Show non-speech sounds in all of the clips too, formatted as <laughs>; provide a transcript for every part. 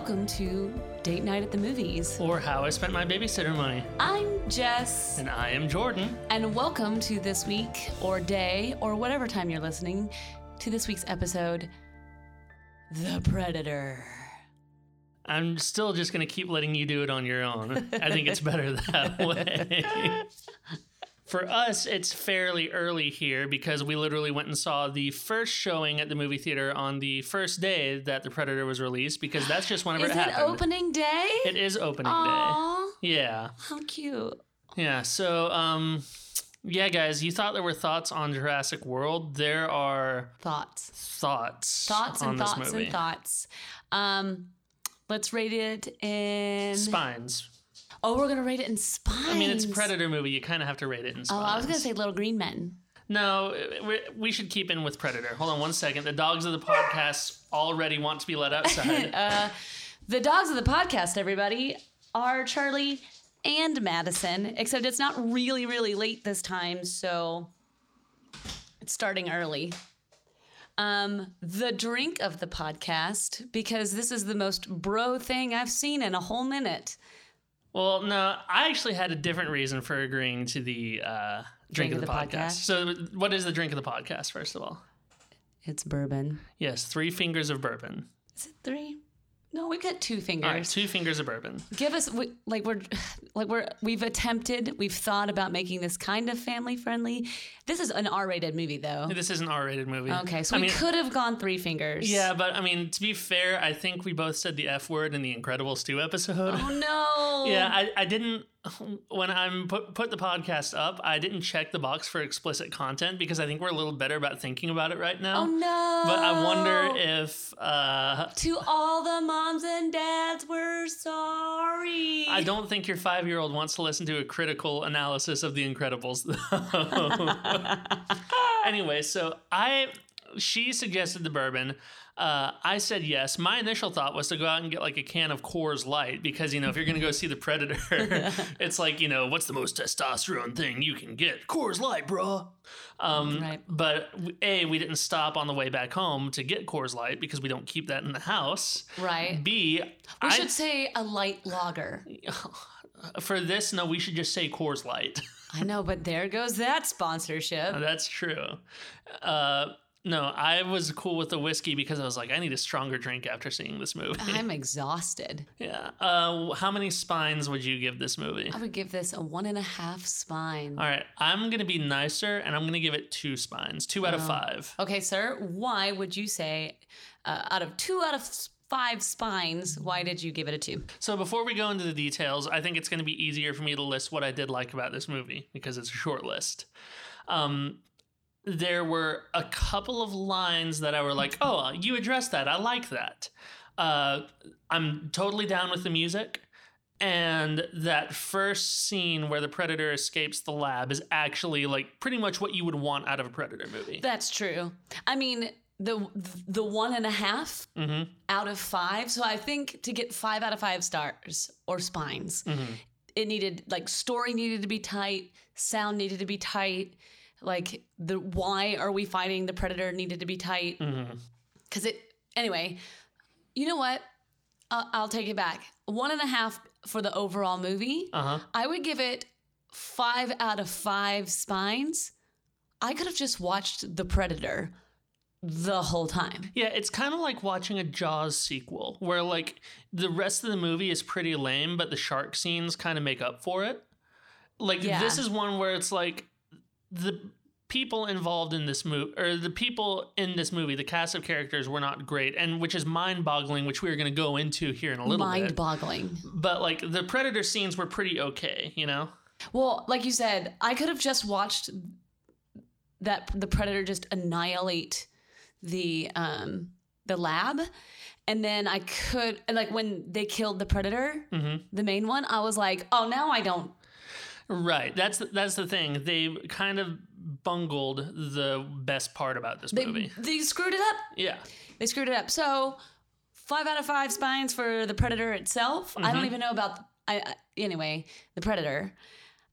welcome to Date Night at the Movies. Or how I spent my babysitter money. I'm Jess, And I am Jordan. and welcome to this week or day or whatever time you're listening to this week's episode The Predator. I'm still just going to keep letting you do it on your own. I think it's better that <laughs> way. For us, it's fairly early here because we literally went and saw the first showing at the movie theater on the first day that The Predator was released because that's just whenever Is it it happened. opening day? It is opening Aww, day. Yeah. how cute. Yeah. So, um, yeah, guys, you thought there were thoughts on Jurassic World. There are Thoughts. thoughts. Thoughts on and thoughts and thoughts. Um, let's rate it in. Spines. Oh, we're gonna rate it in spines. I mean, it's a Predator movie. You kind of have to rate it in Oh. I was gonna say Little Green Men. No, we, we should keep in with Predator. Hold on one second. The dogs of the podcast already want to be let <laughs> outside. Uh, The dogs of the podcast, everybody, are Charlie and Madison, except it's not really, really late this time, so it's starting early. Um, the drink of the podcast, because this is the most bro thing I've seen in a whole minute. Well, no, I actually had a different reason for agreeing to the uh, drink, of the, podcast. So, what is the drink of the podcast, first of all? It's bourbon. Yes, three fingers of bourbon. Is it three? No, we've got two All right, fingers. two fingers of bourbon. Give us we, like we're <sighs> like we're we've attempted, we've thought about making this kind of family friendly. This is an R-rated movie though. This is an R-rated movie. Okay, so I we mean, could have gone three fingers. yeah, but I mean, to be fair, I think we both said the F word in the Incredibles 2 episode. Oh no. <laughs> Yeah, I, I didn't <laughs> when I'm put put the podcast up, I didn't check the box for explicit content because I think we're a little better about thinking about it right now. Oh no. But I wonder if uh, <laughs> To all the moms and dads, we're sorry. I don't think your five year old wants to listen to a critical analysis of The Incredibles. though. <laughs> anyway, so I she suggested the bourbon. Uh, I said yes. My initial thought was to go out and get like a can of Coors Light because you know if you're gonna go see the Predator, <laughs> <laughs> it's like you know what's the most testosterone thing you can get? Coors Light, bruh. Um, Right. But a we didn't stop on the way back home to get Coors Light because we don't keep that in the house. Right. B We I- should say a light lager. <laughs> for this no we should just say Coors Light. I know, but there goes that sponsorship. That's true. Uh, no, I was cool with the whiskey because I was like, I need a stronger drink after seeing this movie. I'm exhausted. <laughs> yeah. Uh, how many spines would you give this movie? I would give this a one and a half spine. All right, I'm gonna be nicer and I'm gonna give it two spines, two out of Oh. five. Okay, sir. Why would you say, uh, out of two out of five spines, why did you give it a two? So before we go into the details, I think it's gonna be easier for me to list what I did like about this movie because it's a short list. Um, there were a couple of lines that I were like, oh, you addressed that. I like that. Uh, I'm totally down with the music. And that first scene where the predator escapes the lab is actually like pretty much what you would want out of a predator movie. That's true. I mean, the the one and a half hmm out of five. So I think to get five out of five stars or spines, hmm it needed like story needed to be tight, sound needed to be tight, like the why are we fighting the predator needed to be tight because it anyway. You know what? I'll, I'll take it back. One and a half for the overall movie. Uh huh. I would give it five out of five spines. I could have just watched The Predator the whole time. Yeah, it's kind of like watching a Jaws sequel, where like the rest of the movie is pretty lame, but the shark scenes kind of make up for it. Like Yeah. this is one where it's like the people involved in this movie, or the people in this movie, the cast of characters were not great, and which is mind-boggling, which we are going to go into here in a little bit. mind-boggling But like the predator scenes were pretty okay, you know. Well, like you said, I could have just watched that the predator just annihilate the um the lab and then I could and like when they killed the predator, hmm the main one, I was like, "Oh, now I don't Right. That's the, that's the thing. They kind of bungled the best part about this they, movie. they screwed it up. Yeah. They screwed it up. So, 5 out of 5 spines for the predator itself. I don't Mhm. even know about I, I anyway, the predator.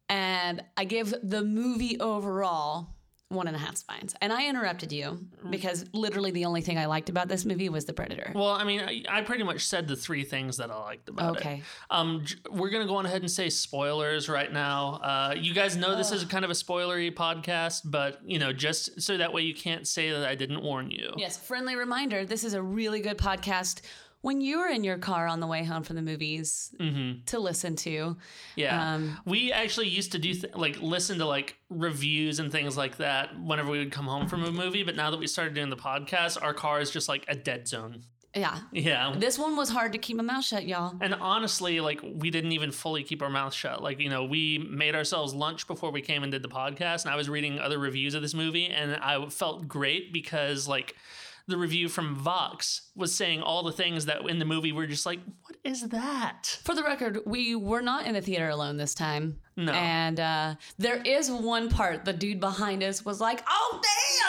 And I give the movie overall one and a half spines. And I interrupted you because literally the only thing I liked about this movie was the Predator. Well, I mean, I, I pretty much said the three things that I liked about it. Okay. Um, we're gonna go on ahead and say spoilers right now. Uh, you guys know this is kind of a spoilery podcast, but you know, just so that way you can't say that I didn't warn you. Yes, friendly reminder this is a really good podcast when you're in your car on the way home from the movies to listen to. Yeah. Um, we actually used to do th- like listen to like reviews and things like that whenever we would come home from a movie, but now that we started doing the podcast, our car is just like a dead zone. Yeah. Yeah. This one was hard to keep my mouth shut, y'all. And honestly, like we didn't even fully keep our mouth shut. Like, you know, we made ourselves lunch before we came and did the podcast, and I was reading other reviews of this movie, and I felt great because like the review from Vox was saying all the things that in the movie were just like, what is that? For the record, we were not in a theater alone this time. No. And uh, there is one part the dude behind us was like, "Oh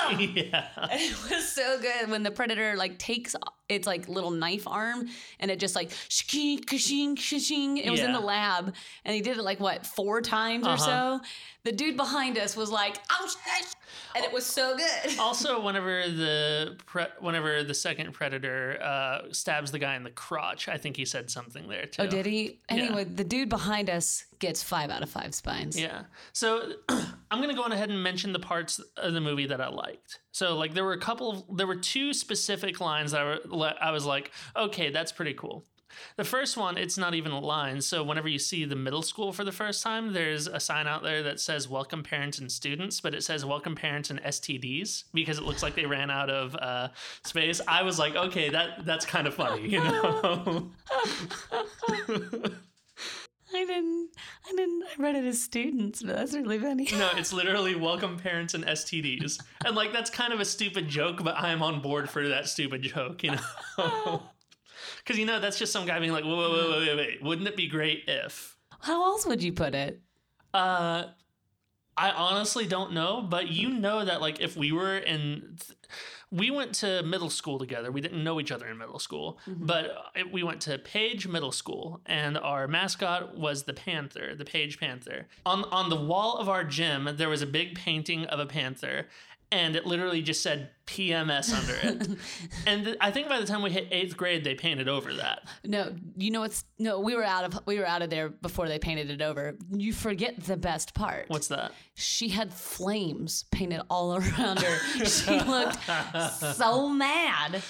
damn!" <laughs> yeah. it was so good when the predator like takes its like little knife arm and it just like shking, kashing, kashing. It was in the lab and he did it like what four times or Uh-huh. so. The dude behind us was like, "Oh shit!" and it was so good. <laughs> also, whenever the pre- whenever the second predator uh, stabs the guy in the crotch, I think he said something there too. Oh, did he? Anyway, the dude behind us gets five out of five spines. Yeah. So <clears throat> I'm gonna go on ahead and mention the parts of the movie that I liked. So like there were a couple of there were two specific lines that I, were, I was like, okay, that's pretty cool. The first one, it's not even a line. So whenever you see the middle school for the first time, there's a sign out there that says "Welcome Parents and Students," but it says "Welcome Parents and STDs" because it looks like they ran out of uh, space. I was like, okay, that that's kind of funny, you know. <laughs> <laughs> I didn't. I didn't. I read it as students, but that's really funny. No, <laughs> it's literally welcome parents and STDs. And like that's kind of a stupid joke, but I'm on board for that stupid joke, you know. <laughs> Cause you know, that's just some guy being like, whoa, whoa, whoa, wait, wait. Wouldn't it be great if How else would you put it? uh I honestly don't know, but you know that like if we were in th- we went to middle school together. We didn't know each other in middle school, but uh, we went to Page Middle School, and our mascot was the panther, the Page Panther. On on the wall of our gym, there was a big painting of a panther, and it literally just said PMS under it. <laughs> and th- I think by the time we hit eighth grade, they painted over that. No, you know what's no. We were out of we were out of there before they painted it over. You forget the best part. What's that? She had flames painted all <laughs> around her. she <laughs> looked so mad.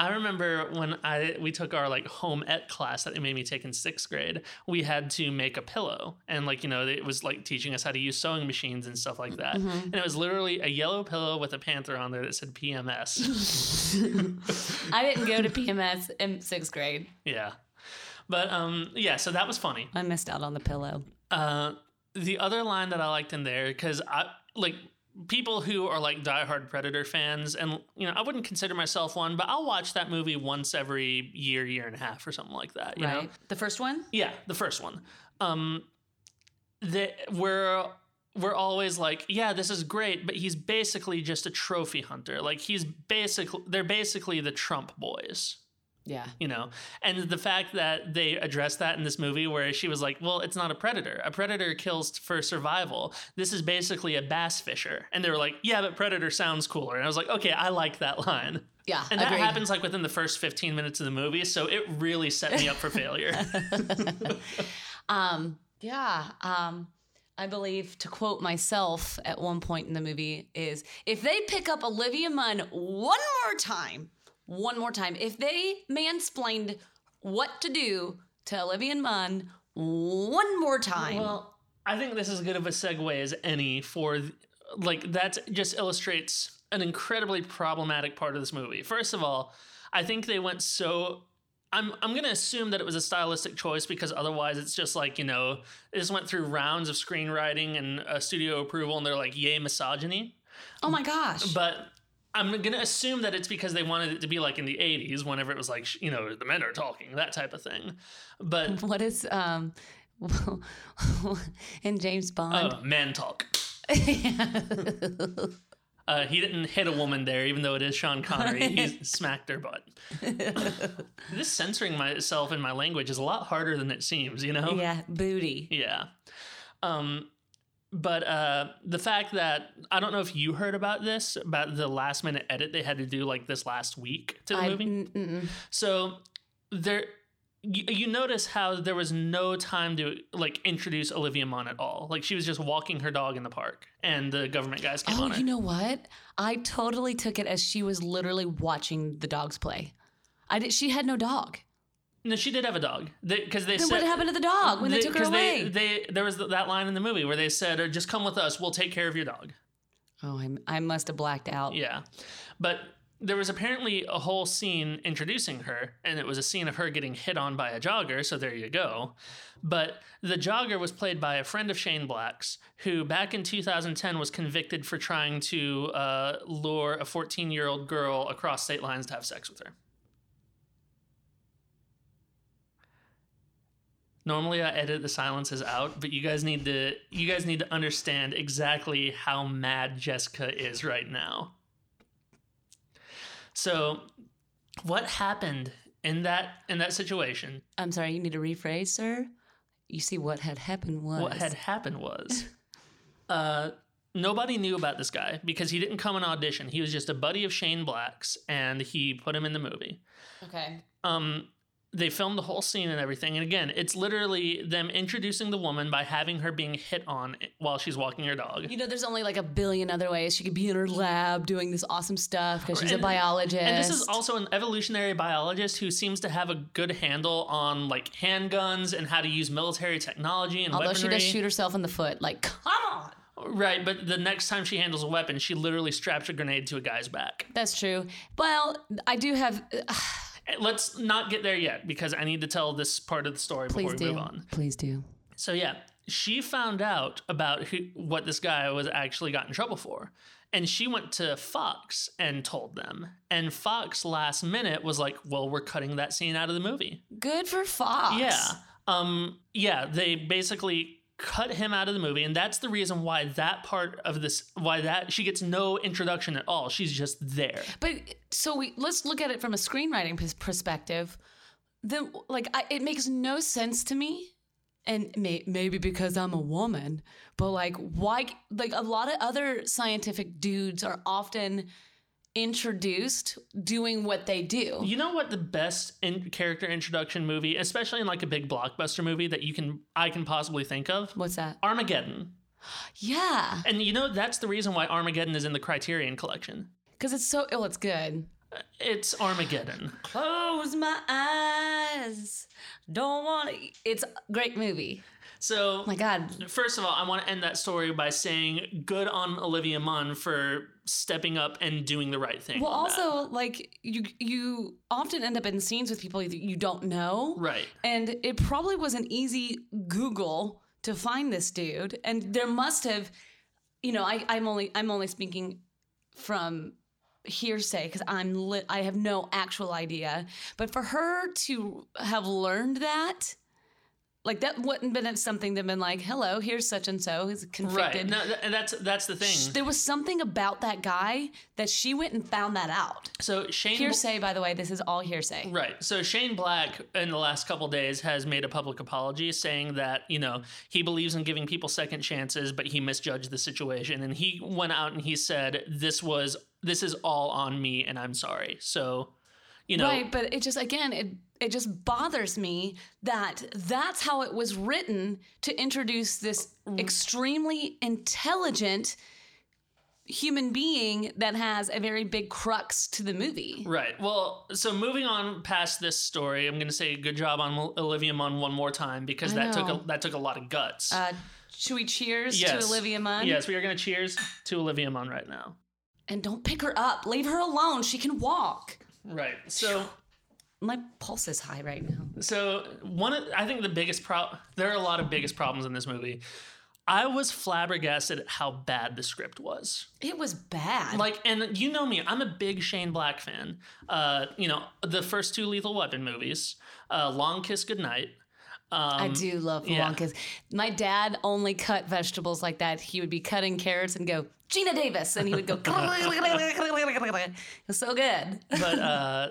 I remember when I we took our like home ec class that they made me take in sixth grade. We had to make a pillow, and like you know, it was like teaching us how to use sewing machines and stuff like that. Mm-hmm. And it was literally a yellow pillow with a panther on there that said PMS. <laughs> I didn't go to PMS in sixth grade. yeah, but um, yeah. So that was funny. I missed out on the pillow. Uh, the other line that I liked in there because I like people who are like diehard Predator fans, and you know, I wouldn't consider myself one, but I'll watch that movie once every year, year and a half, or something like that. You know? Right. The first one. Yeah, the first one. Um, that we're we're always like, yeah, this is great, but he's basically just a trophy hunter. Like he's basically they're basically the Trump boys, Yeah. you know. And the fact that they addressed that in this movie, where she was like, well, it's not a predator. A predator kills for survival. This is basically a bass fisher. And they were like, yeah, but predator sounds cooler. And I was like, okay, I like that line. Yeah. And that agreed. happens like within the first 15 minutes of the movie, so it really set me up for <laughs> failure. <laughs> Um, yeah. Um, I believe to quote myself at one point in the movie is if they pick up Olivia Munn one more time, one more time, if they mansplained what to do to Olivia Munn one more time. Well, I think this is as good of a segue as any for, like, that just illustrates an incredibly problematic part of this movie. First of all, I think they went so. I'm, I'm going to assume that it was a stylistic choice because otherwise it's just like, you know, it just went through rounds of screenwriting and uh, studio approval and they're like, yay, misogyny. oh my gosh. But I'm going to assume that it's because they wanted it to be like in the 80s whenever it was like, you know, the men are talking, that type of thing. But <laughs> what is um <laughs> in James Bond? uh, man talk. <laughs> Uh, he didn't hit a woman there, even though it is Sean Connery. He <laughs> smacked her butt. <laughs> this censoring myself in my language is a lot harder than it seems, you know? yeah, booty. Yeah. Um, but uh, the fact that I don't know if you heard about this about the last minute edit they had to do like this last week to the I, movie. mm-mm. So there, you, you notice how there was no time to like introduce Olivia Munn at all. Like she was just walking her dog in the park, and the government guys came Oh, on you know what? I totally took it as she was literally watching the dogs play. I did. She had no dog. no, she did have a dog because they, Then said what happened to the dog when they, took her away? They, they there was that line in the movie where they said, "Uh, "Just come with us. We'll take care of your dog." oh, I, I must have blacked out. Yeah, but there was apparently a whole scene introducing her, and it was a scene of her getting hit on by a jogger. So there you go. But the jogger was played by a friend of Shane Black's, who back in 2010 was convicted for trying to uh, lure a 14 year old girl across state lines to have sex with her. Normally I edit the silences out, but you guys need to you guys need to understand exactly how mad Jessica is right now. So, what happened in that in that situation? I'm sorry. You need to rephrase, sir. You see, what had happened was What had happened was <laughs> uh nobody knew about this guy because he didn't come and audition. He was just a buddy of Shane Black's and he put him in the movie. okay. um they filmed the whole scene and everything and again it's literally them introducing the woman by having her being hit on while she's walking her dog You know, there's only like a billion other ways she could be in her lab doing this awesome stuff because she's a biologist. and this is also an evolutionary biologist who seems to have a good handle on like handguns and how to use military technology and Although she does shoot herself in the foot, like, come on. right but the next time she handles a weapon she literally straps a grenade to a guy's back That's true. Well, I do have. <sighs> let's not get there yet because i need to tell this part of the story please before we do. move on Please do. So yeah, she found out about who, what this guy was actually got in trouble for. And she went to Fox and told them. And Fox last minute was like, "Well, we're cutting that scene out of the movie." Good for Fox. Yeah. Um yeah, they basically cut him out of the movie and that's the reason why that part of this why that she gets no introduction at all. She's just there. But so we let's look at it from a screenwriting perspective. Then, like, I, it makes no sense to me, and may, maybe because I'm a woman, but like, why? Like, a lot of other scientific dudes are often introduced doing what they do. You know what the best in- character introduction movie, especially in like a big blockbuster movie that you can I can possibly think of? What's that? Armageddon. Yeah, And you know that's the reason why Armageddon is in the Criterion collection. because it's so. Oh, it's good. It's Armageddon. Close my eyes. Don't want to. It's a great movie. So Oh my God, first of all, I want to end that story by saying good on Olivia Munn for stepping up and doing the right thing. Well, on that. also like you you often end up in scenes with people that you don't know, right. and it probably was an easy Google to find this dude, and there must have, you know, I I'm only I'm only speaking from hearsay because I'm lit. I have no actual idea, but for her to have learned that. Like that wouldn't been something that been like, hello, here's such and so who's Right. convicted. No, th- and that's that's the thing. There was something about that guy that she went and found that out. So Shane Hearsay, by the way, this is all hearsay. Right. So Shane Black in the last couple days has made a public apology saying that, you know, he believes in giving people second chances, but he misjudged the situation and he went out and he said this was this is all on me and I'm sorry. So, you know, Right, but it just again it it just bothers me that that's how it was written to introduce this extremely intelligent human being that has a very big crux to the movie. Right. Well, so moving on past this story, I'm going to say good job on Olivia Munn one more time because I that took a that took a lot of guts. Uh, should we cheers Yes. to Olivia Munn? Yes, we are going to cheers to Olivia Munn right now. And don't pick her up. Leave her alone. She can walk. Right. So My pulse is high right now. So one, of, I think the biggest pro, there are a lot of biggest problems in this movie. I was flabbergasted at how bad the script was. It was bad. Like, and you know me, I'm a big Shane Black fan. Uh, you know, the first two Lethal Weapon movies, uh, Long Kiss Goodnight. I do love Um, yeah. Wonkas. My dad only cut vegetables like that. He would be cutting carrots and go, Geena Davis. And he would go, it was so good. But <laughs> uh,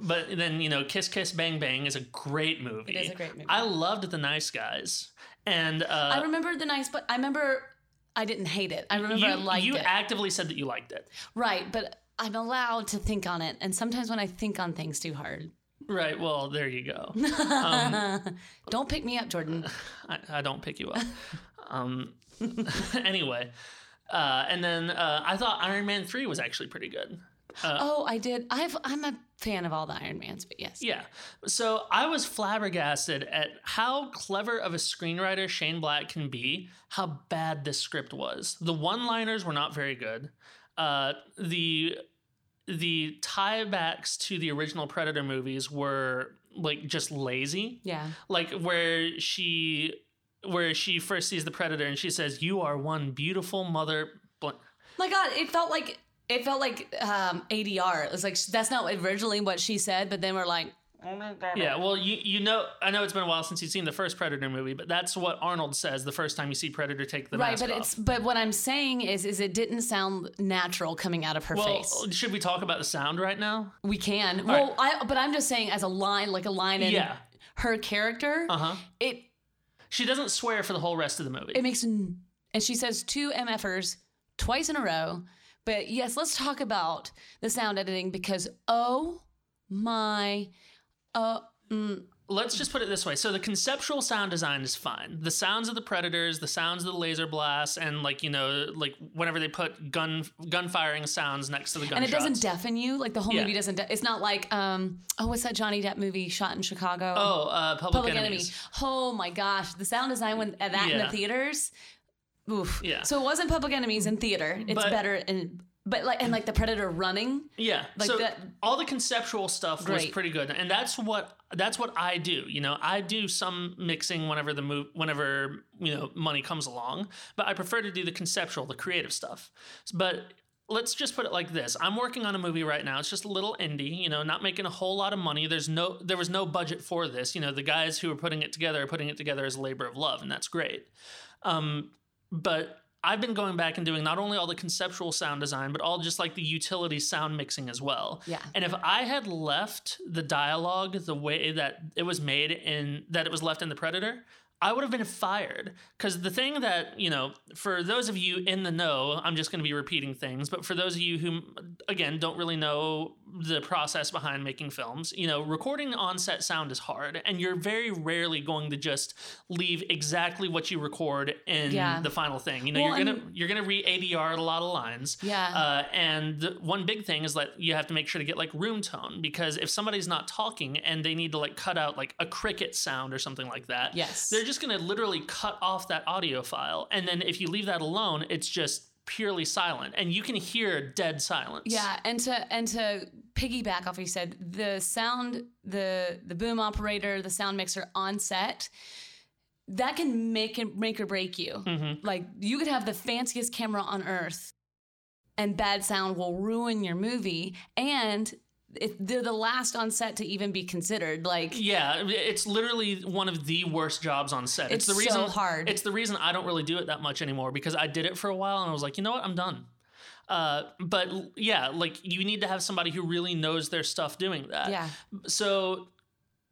but then you know, Kiss Kiss Bang Bang is a great movie. It is a great movie. I loved The Nice Guys, and uh, I remember the nice, but I remember I didn't hate it. I remember you I liked you it. actively said that you liked it. right, but I'm allowed to think on it. And sometimes when I think on things too hard, Right. Well, there you go. <laughs> don't pick me up, Jordan. <sighs> I, I don't pick you up. um, <laughs> anyway, uh, and then uh, I thought Iron Man three was actually pretty good. oh, I did. I've, I'm a fan of all the Iron Mans, but yes. Yeah. So I was flabbergasted at how clever of a screenwriter Shane Black can be, how bad this script was. The one-liners were not very good. Uh, the the tiebacks to the original Predator movies were like just lazy. Yeah. Like where she where she first sees the Predator and she says, "You are one beautiful mother." Bl-. My God, it felt like it felt like um, ADR. It was like that's not originally what she said, but then we're like, Yeah, well, you you know, I know it's been a while since you've seen the first Predator movie, but that's what Arnold says the first time you see Predator take the right. mask But off. it's but what I'm saying is is it didn't sound natural coming out of her well, face. should we talk about the sound right now? We can. Well, I but I'm just saying as a line, like a line in Yeah. her character, Uh huh. it She doesn't swear for the whole rest of the movie. it makes and she says two MFers twice in a row. But yes, let's talk about the sound editing because oh my uh mm, Let's just put it this way. So the conceptual sound design is fine. The sounds of the predators, the sounds of the laser blasts, and like you know, like whenever they put gun gun firing sounds next to the gun, and it doesn't deafen you? Like the whole Yeah. movie doesn't de- it's not like um oh what's that Johnny Depp movie shot in Chicago? Oh, uh, Public, Public Enemy oh my gosh the sound design when at that in the theaters oof Yeah. so it wasn't Public Enemies in theater it's But- better in but like and like the Predator running Yeah. Like so that- all the conceptual stuff was Great. pretty good, and that's what that's what I do. You know, I do some mixing whenever the move whenever you know money comes along, but I prefer to do the conceptual, the creative stuff. But let's just put it like this: I'm working on a movie right now. It's just a little indie, you know, not making a whole lot of money. There's no there was no budget for this. You know, the guys who are putting it together are putting it together as a labor of love, and that's great. Um, but I've been going back and doing not only all the conceptual sound design, but all just like the utility sound mixing as well. Yeah. And if I had left the dialogue the way that it was made in that it was left in the Predator, I would have been fired. Because the thing that, you know, for those of you in the know, I'm just going to be repeating things, but for those of you who, again, don't really know the process behind making films, you know, recording on set sound is hard. And you're very rarely going to just leave exactly what you record in Yeah. the final thing. You know, Well, you're going to, you're going to re ADR a lot of lines. Yeah. Uh, and the one big thing is that you have to make sure to get like room tone because if somebody's not talking and they need to like cut out like a cricket sound or something like that, Yes. they're just going to literally cut off that audio file. And then if you leave that alone, it's just purely silent and you can hear dead silence. Yeah, and to and to piggyback off what you said, the sound, the the boom operator, the sound mixer on set, that can make it make or break you. Mm-hmm. Like you could have the fanciest camera on earth, and bad sound will ruin your movie. And it, they're the last on set to even be considered. Like Yeah, it's literally one of the worst jobs on set. It's the so reason hard. It's the reason I don't really do it that much anymore because I did it for a while and I was like, you know what, I'm done. Uh, but yeah, like you need to have somebody who really knows their stuff doing that. yeah, So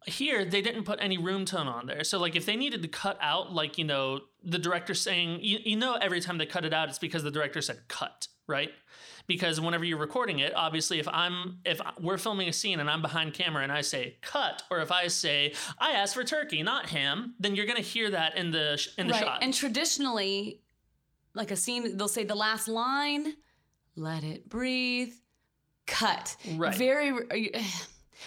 here they didn't put any room tone on there. So like if they needed to cut out like you know the director saying you, you know every time they cut it out it's because the director said cut right because whenever you're recording it obviously if i'm if we're filming a scene and i'm behind camera and i say cut or if i say i asked for turkey not ham then you're going to hear that in the sh- in the right. shot And traditionally, like a scene, they'll say the last line, "Let it breathe." Cut. Right. Very.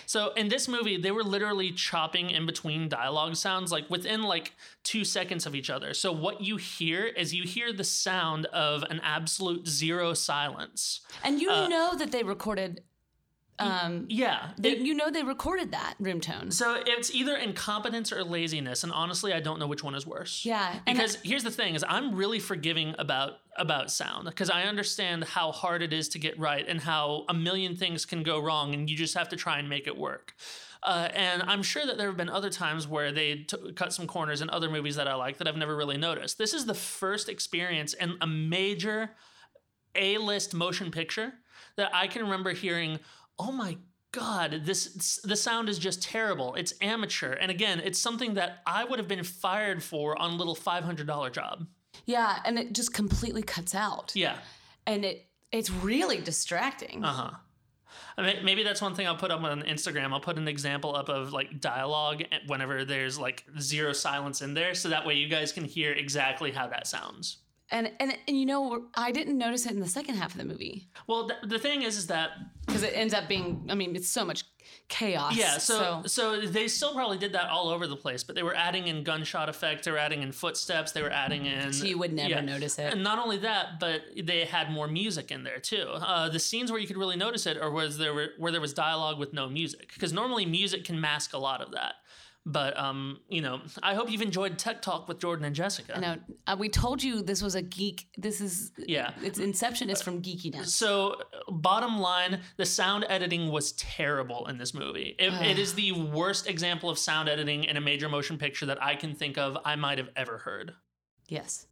So in this movie, they were literally chopping in between dialogue sounds, like within like two seconds of each other. So what you hear is you hear the sound of an absolute zero silence. And you Uh, know that they recorded. Um, Yeah. they, it- you know they recorded that room tone. so it's either incompetence or laziness, and honestly, I don't know which one is worse. Yeah, Because here's the thing: is I'm really forgiving about about sound because I understand how hard it is to get right and how a million things can go wrong, and you just have to try and make it work. Uh, and I'm sure that there have been other times where they t- cut some corners in other movies that I like that I've never really noticed. This is the first experience in a major A-list motion picture that I can remember hearing, "Oh my god, this the sound is just terrible. It's amateur." And again, it's something that I would have been fired for on a little $500 job. Yeah, and it just completely cuts out. Yeah. And it it's really distracting. Uh huh. I mean, maybe that's one thing I'll put up on Instagram. I'll put an example up of like dialogue whenever there's like zero silence in there, so that way you guys can hear exactly how that sounds. And, and and you know, I didn't notice it in the second half of the movie Well, th- the thing is, is that because it ends up being. I mean, it's so much chaos. yeah, so, so they still probably did that all over the place, but they were adding in gunshot effect, they were adding in footsteps, they were adding in. So you would never notice it. And not only that, but they had more music in there too. Uh, the scenes where you could really notice it, or was there were, where there was dialogue with no music, because normally music can mask a lot of that. But um, you know, I hope you've enjoyed Tech Talk with Jordan and Jessica. No, uh, we told you this was a geek. This is Yeah. Its inception is from geekiness. So, bottom line, the sound editing was terrible in this movie. It, <sighs> it is the worst example of sound editing in a major motion picture that I can think of I might have ever heard. Yes.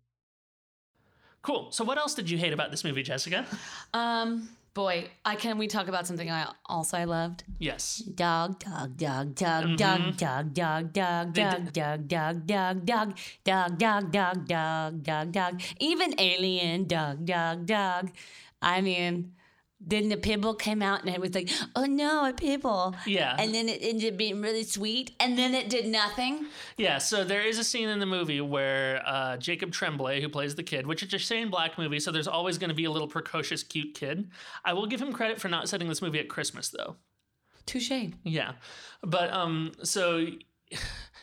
Cool. So, what else did you hate about this movie, Jessica? Um. Boy, I can we talk about something I also I loved. Yes. Dog, dog, dog, dog, dog, dog, dog, dog, They dog, dog, dog, dog, dog, dog, dog, dog, dog, dog, dog. Even alien dog, dog, dog. I mean, then the pibble came out and it was like, oh no, a pibble. Yeah. And then it ended up being really sweet, and then it did nothing. Yeah, so there is a scene in the movie where uh, Jacob Tremblay, who plays the kid, which is a Shane Black movie, so there's always going to be a little precocious, cute kid. I will give him credit for not setting this movie at Christmas, though. Touche. Yeah, but um, so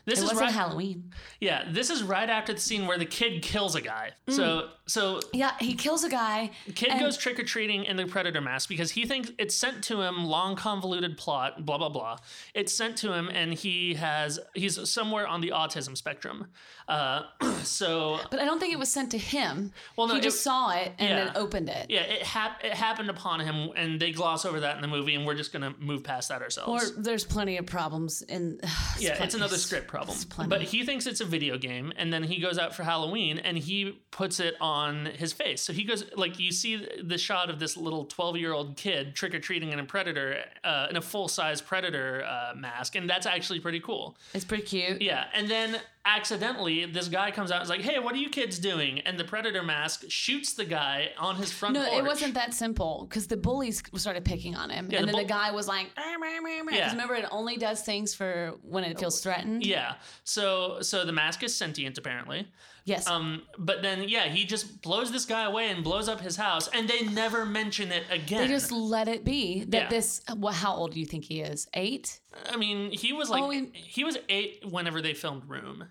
this It is wasn't right. Halloween. Yeah, this is right after the scene where the kid kills a guy. Mm. So so Yeah, he kills a guy. kid goes trick or treating in the predator mask because he thinks it's sent to him. Long convoluted plot. Blah blah blah. It's sent to him, and he has he's somewhere on the autism spectrum. Uh, <clears throat> so But I don't think it was sent to him. Well, no, he just it- saw it and yeah. then opened it. yeah, it hap- it happened upon him, and they gloss over that in the movie, and we're just gonna move past that ourselves. Or there's plenty of problems in. <sighs> yeah, plen- it's another script problem. But he thinks it's a video game, and then he goes out for Halloween and he puts it on his face. So he goes like you see the shot of this little twelve year old kid trick or treating in a predator uh, in a full size predator uh, mask, and that's actually pretty cool. It's pretty cute. Yeah, and then accidentally this guy comes out and is like, "Hey, what are you kids doing?" And the predator mask shoots the guy on his front No, porch. it wasn't that simple because the bullies started picking on him, Yeah, and the then the guy was like, because Yeah. remember it only does things for when it feels threatened. Yeah. So so the mask is sentient apparently. Yes. Um, but then yeah, he just blows this guy away and blows up his house, and they never mention it again. they just let it be that Yeah. this. Well, how old do you think he is? Eight. I mean, he was like Oh, he- he was eight whenever they filmed Room.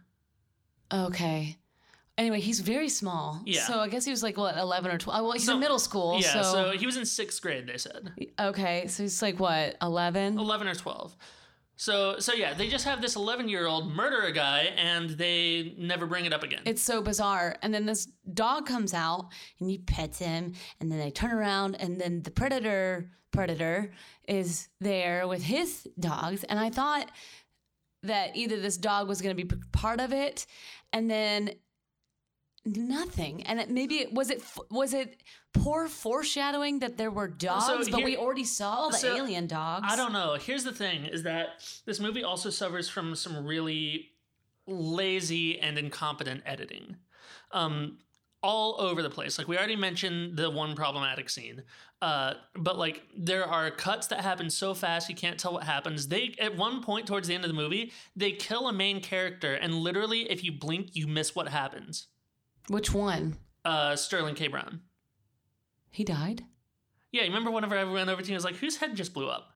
Okay. Anyway, he's very small. Yeah. So I guess he was like what, eleven or twelve? Uh, well, he's So- in middle school. Yeah. So, So, he was in sixth grade. They said okay, so he's like what, eleven? eleven or twelve. So so yeah, they just have this eleven year old murder a guy, and they never bring it up again. It's so bizarre. And then this dog comes out and he pets him, and then they turn around, and then the predator predator is there with his dogs. And I thought that either this dog was going to be part of it, and then nothing. And it, maybe it was it was it poor foreshadowing that there were dogs, but here- we already saw the so, alien dogs. I don't know. Here's the thing: is that this movie also suffers from some really lazy and incompetent editing, um, all over the place. Like we already mentioned the one problematic scene, uh, but like there are cuts that happen so fast you can't tell what happens. They at one point towards the end of the movie they kill a main character, and literally if you blink you miss what happens. Which one? Uh, Sterling K. Brown. He died. Yeah, you remember whenever I went over to you, I was like, whose head just blew up?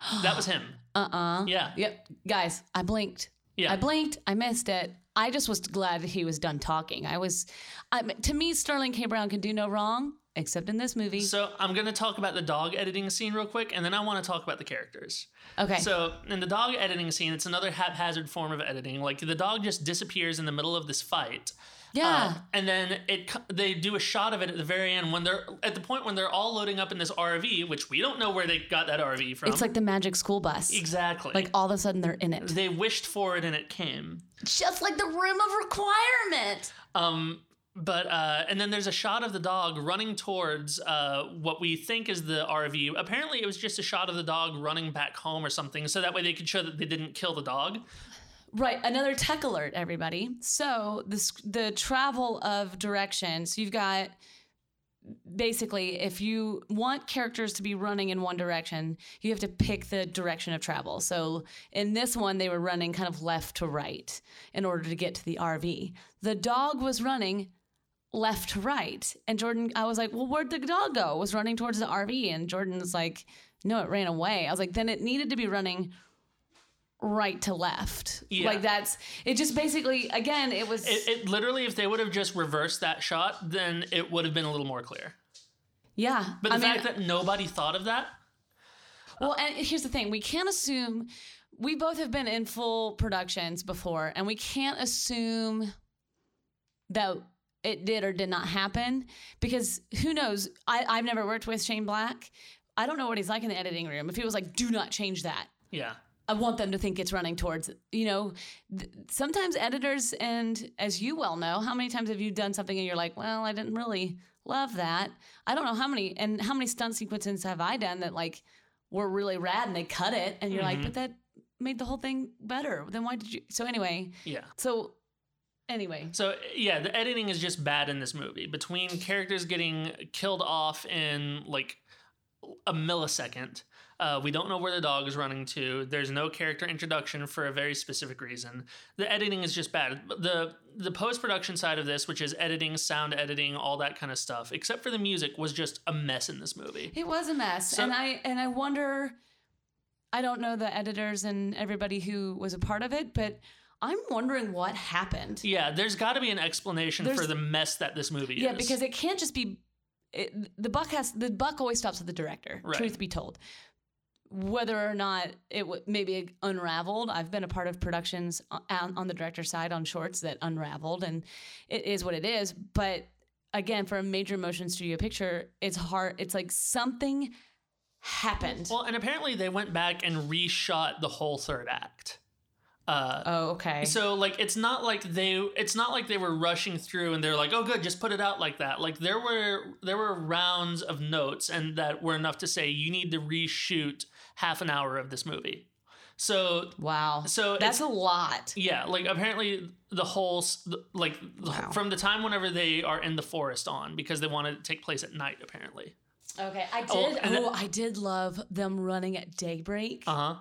<gasps> That was him. Uh uh Yeah. Yep. Guys, I blinked. Yeah. I blinked. I missed it. I just was glad that he was done talking. I was, I, to me, Sterling K. Brown can do no wrong, except in this movie. So I'm gonna talk about the dog editing scene real quick, and then I want to talk about the characters. okay. So in the dog editing scene, it's another haphazard form of editing. Like the dog just disappears in the middle of this fight. yeah. Uh, and then it they do a shot of it at the very end when they're at the point when they're all loading up in this RV, which we don't know where they got that RV from. it's like the magic school bus. exactly Like all of a sudden they're in it. they wished for it and it came. Just like the room of requirement. Um, but uh, and then there's a shot of the dog running towards uh, what we think is the RV. Apparently, it was just a shot of the dog running back home or something, so that way they could show that they didn't kill the dog. Right, another tech alert, everybody. So this the travel of directions. You've got basically if you want characters to be running in one direction, you have to pick the direction of travel. So in this one, they were running kind of left to right in order to get to the RV. The dog was running left to right, and Jordan, I was like, "Well, where'd the dog go?" It was running towards the RV, and Jordan's like, "No, it ran away." I was like, "Then it needed to be running." right to left. Yeah. Like that's it just basically again it was It, it literally, if they would have just reversed that shot, then it would have been a little more clear. yeah. But the I mean, fact that nobody thought of that, Well, and here's the thing: we can't assume. We both have been in full productions before, and we can't assume that it did or did not happen because who knows? I, I've never worked with Shane Black. I don't know what he's like in the editing room. If he was like, "Do not change that," yeah, I want them to think it's running towards, you know, th- sometimes editors, and as you well know, how many times have you done something and you're like, well, I didn't really love that. I don't know how many, and how many stunt sequences have I done that like were really rad and they cut it and you're like, mm-hmm. but that made the whole thing better. Then why did you? So anyway, yeah. so anyway, So yeah, the editing is just bad in this movie. Between characters getting killed off in like a millisecond, uh, we don't know where the dog is running to. There's no character introduction for a very specific reason. The editing is just bad. the The post production side of this, which is editing, sound editing, all that kind of stuff, except for the music, was just a mess in this movie. it was a mess, So- and I and I wonder. I don't know the editors and everybody who was a part of it, but I'm wondering what happened. Yeah, there's got to be an explanation for the mess that this movie Yeah, is. Yeah, because it can't just be it, the buck has the buck always stops with the director. Right. Truth be told, whether or not it w- maybe unraveled, I've been a part of productions on, on the director side on shorts that unraveled, and it is what it is. But again, for a major motion studio picture, it's hard. It's like something happened. well, and apparently they went back and reshot the whole third act. Uh, oh, okay. So like it's not like they it's not like they were rushing through and they're like, "Oh good, just put it out like that." Like there were there were rounds of notes and that were enough to say you need to reshoot half an hour of this movie. So wow. so That's a lot. yeah, like apparently the whole like Wow. from the time whenever they are in the forest on because they want to take place at night apparently. Okay, I did. Oh, Oh, then- I did love them running at daybreak. Uh-huh.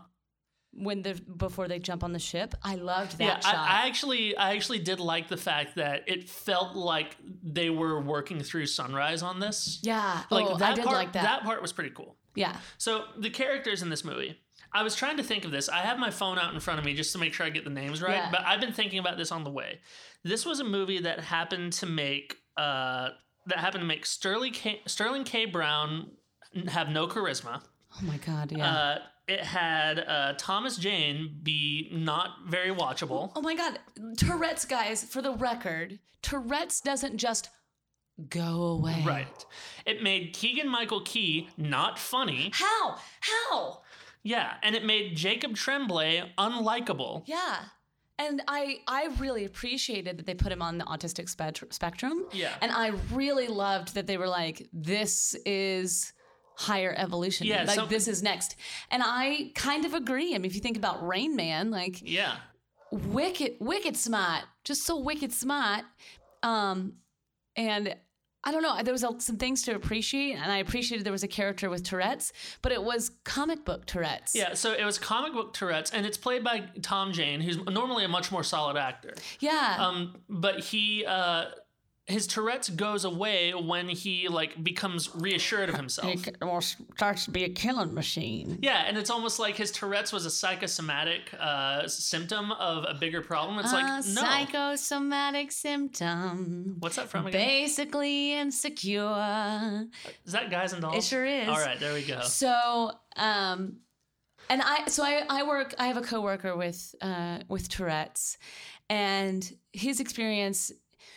When the before they jump on the ship. I loved that Yeah, shot. I, I actually I actually did like the fact that it felt like they were working through sunrise on this. yeah, Like oh, that I did part, like that. part was pretty cool. yeah, So the characters in this movie, I was trying to think of this. I have my phone out in front of me just to make sure I get the names right. Yeah. But I've been thinking about this on the way. This was a movie that happened to make uh, that happened to make Sterling K, Sterling K. Brown have no charisma. oh my god, yeah. Uh, it had uh, Thomas Jane be not very watchable. oh my god, Tourette's guys. For the record, Tourette's doesn't just go away. Right. It made Keegan Michael Key not funny. How? How? Yeah, and it made Jacob Tremblay unlikable. Yeah. And I, I really appreciated that they put him on the autistic spect- spectrum. Yeah. And I really loved that they were like, this is higher evolution. Yeah, Like, some- this is next. And I kind of agree. I mean, if you think about Rain Man, like, Yeah. wicked, wicked smart, just so wicked smart. Um, and I don't know, there was a, some things to appreciate, and I appreciated there was a character with Tourette's, but it was comic book Tourette's. Yeah, so it was comic book Tourette's, and it's played by Tom Jane, who's normally a much more solid actor. Yeah. Um, but he, uh, his Tourette's goes away when he like becomes reassured of himself. or starts to be a killing machine. Yeah, and it's almost like his Tourette's was a psychosomatic uh, symptom of a bigger problem. It's like no, psychosomatic symptom. what's that from again? Basically insecure. Is that Guys and Dolls? It sure is. All right, there we go. So, um, and I, so I, I work, I have a coworker with, uh, with Tourette's, and his experience,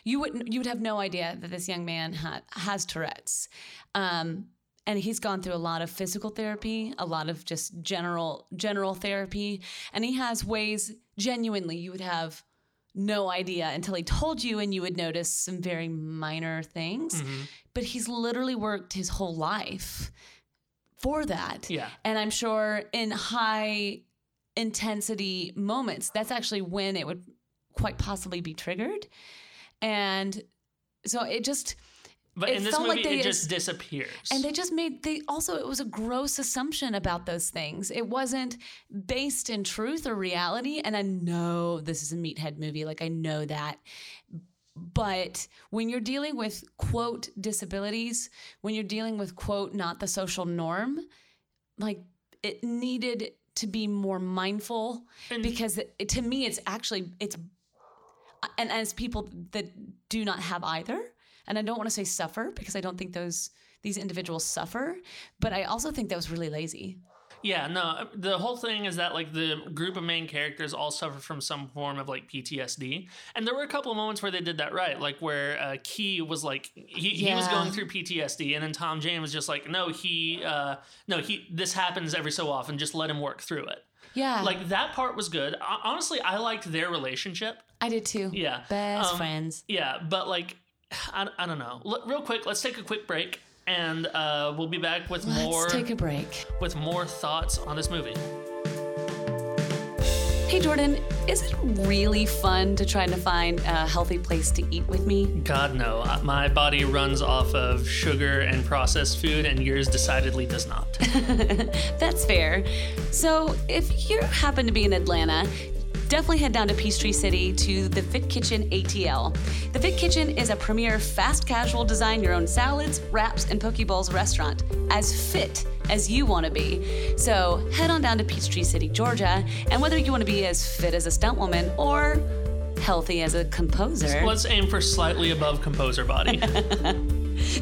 you wouldn't, you would have no idea that this young man ha- has Tourette's. Um, and he's gone through a lot of physical therapy, a lot of just general, general therapy, and he has ways. Genuinely, you would have no idea until he told you, and you would notice some very minor things. Mm-hmm. But he's literally worked his whole life for that. Yeah. And I'm sure in high intensity moments. That's actually when it would quite possibly be triggered. And so it just But It in this felt movie, like they it just disappears. and they just made they also it was a gross assumption about those things. It wasn't based in truth or reality. And I know this is a meathead movie, like I know that. But when you're dealing with quote disabilities, when you're dealing with quote not the social norm, like it needed to be more mindful And- because it, to me it's actually it's and as people that do not have either and i don't want to say suffer because i don't think those these individuals suffer but i also think that was really lazy Yeah, no, the whole thing is that like the group of main characters all suffer from some form of like PTSD, and there were a couple of moments where they did that right, like where uh, Key was like he, he was going through PTSD, and then Tom Jane was just like, no, he, uh, no, he, this happens every so often, just let him work through it. yeah Like that part was good. Honestly, I liked their relationship. I did too Yeah, best Um, friends Yeah, but like, I, I don't know. L- real quick, let's take a quick break, and uh, we'll be back with let's more take a break with more thoughts on this movie. hey jordan is it really fun to try to find a healthy place to eat with me God, no. Uh, My body runs off of sugar and processed food, and yours decidedly does not. <laughs> That's fair. So, if you happen to be in Atlanta, definitely head down to Peachtree City to the Fit Kitchen ATL. The Fit Kitchen is a premier fast casual design your own salads, wraps, and poke bowls restaurant, as fit as you want to be. So, head on down to Peachtree City, Georgia, and whether you want to be as fit as a stunt woman or healthy as a composer, Let's aim for slightly above composer body. <laughs>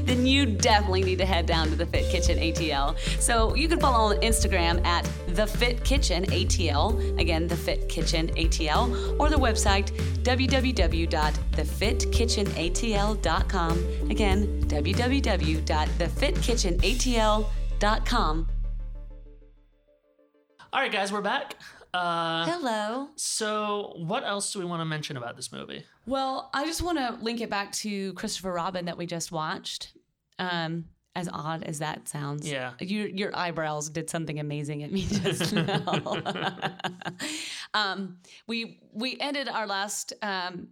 then you definitely need to head down to the Fit Kitchen ATL. So you can follow on Instagram at the Fit Kitchen ATL. Again, the Fit Kitchen ATL, or the website www.thefitKitchenATL.com. Again, www.thefitKitchenATL.com. All right, guys, we're back. Uh, Hello. so, what else do we want to mention about this movie? Well, I just want to link it back to Christopher Robin that we just watched. Um, as odd as that sounds, Yeah. your your eyebrows did something amazing at me <laughs> just now. <laughs> um, we we ended our last um,